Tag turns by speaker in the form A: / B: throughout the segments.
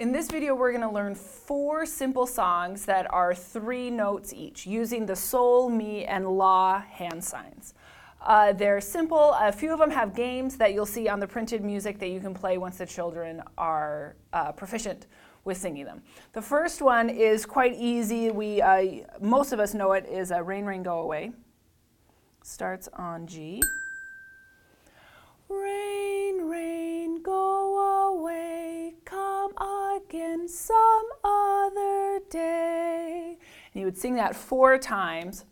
A: In this video, we're going to learn four simple songs that are three notes each, using the sol, mi, and la hand signs. Uh, they're simple. A few of them have games that you'll see on the printed music that you can play once the children are uh, proficient with singing them. The first one is quite easy. We, uh, most of us know it is a Rain, Rain, Go Away. Starts on G. some other day. And you would sing that four times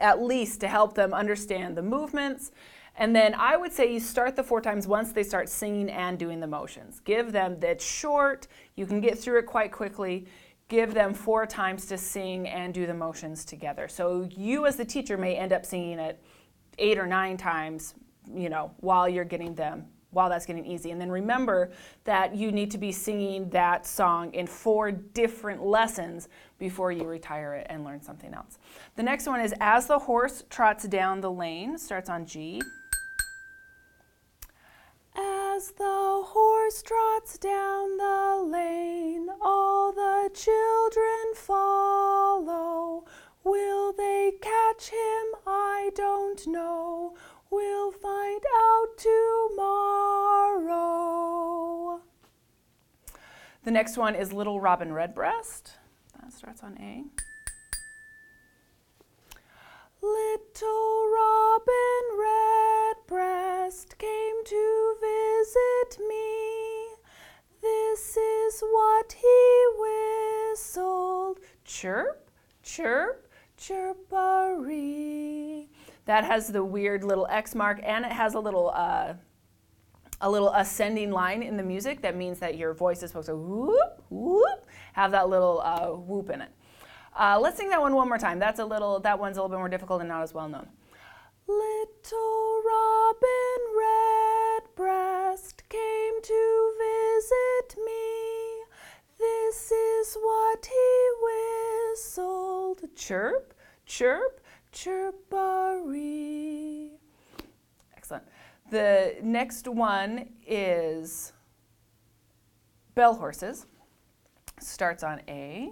A: at least to help them understand the movements. And then I would say you start the four times once they start singing and doing the motions. Give them that short, you can get through it quite quickly. Give them four times to sing and do the motions together. So you as the teacher may end up singing it eight or nine times, you know, while you're getting them while that's getting easy. And then remember that you need to be singing that song in four different lessons before you retire it and learn something else. The next one is As the Horse Trots Down the Lane, starts on G. As the horse trots down the lane, all the children follow. Will they catch him? I don't know. The next one is Little Robin Redbreast. That starts on A. Little Robin Redbreast came to visit me. This is what he whistled. Chirp, chirp, chirpery. That has the weird little X mark and it has a little uh, a little ascending line in the music that means that your voice is supposed to whoop, whoop, have that little uh, whoop in it. Uh, let's sing that one one more time. That's a little, that one's a little bit more difficult and not as well known. Little Robin Redbreast came to visit me. This is what he whistled. Chirp, chirp, chirpery. Excellent. The next one is Bell Horses. Starts on A.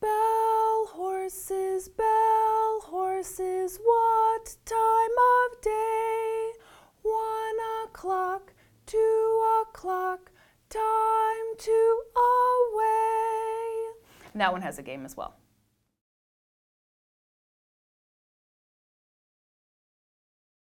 A: Bell horses, bell horses, what time of day? One o'clock, two o'clock, time to away. And that one has a game as well.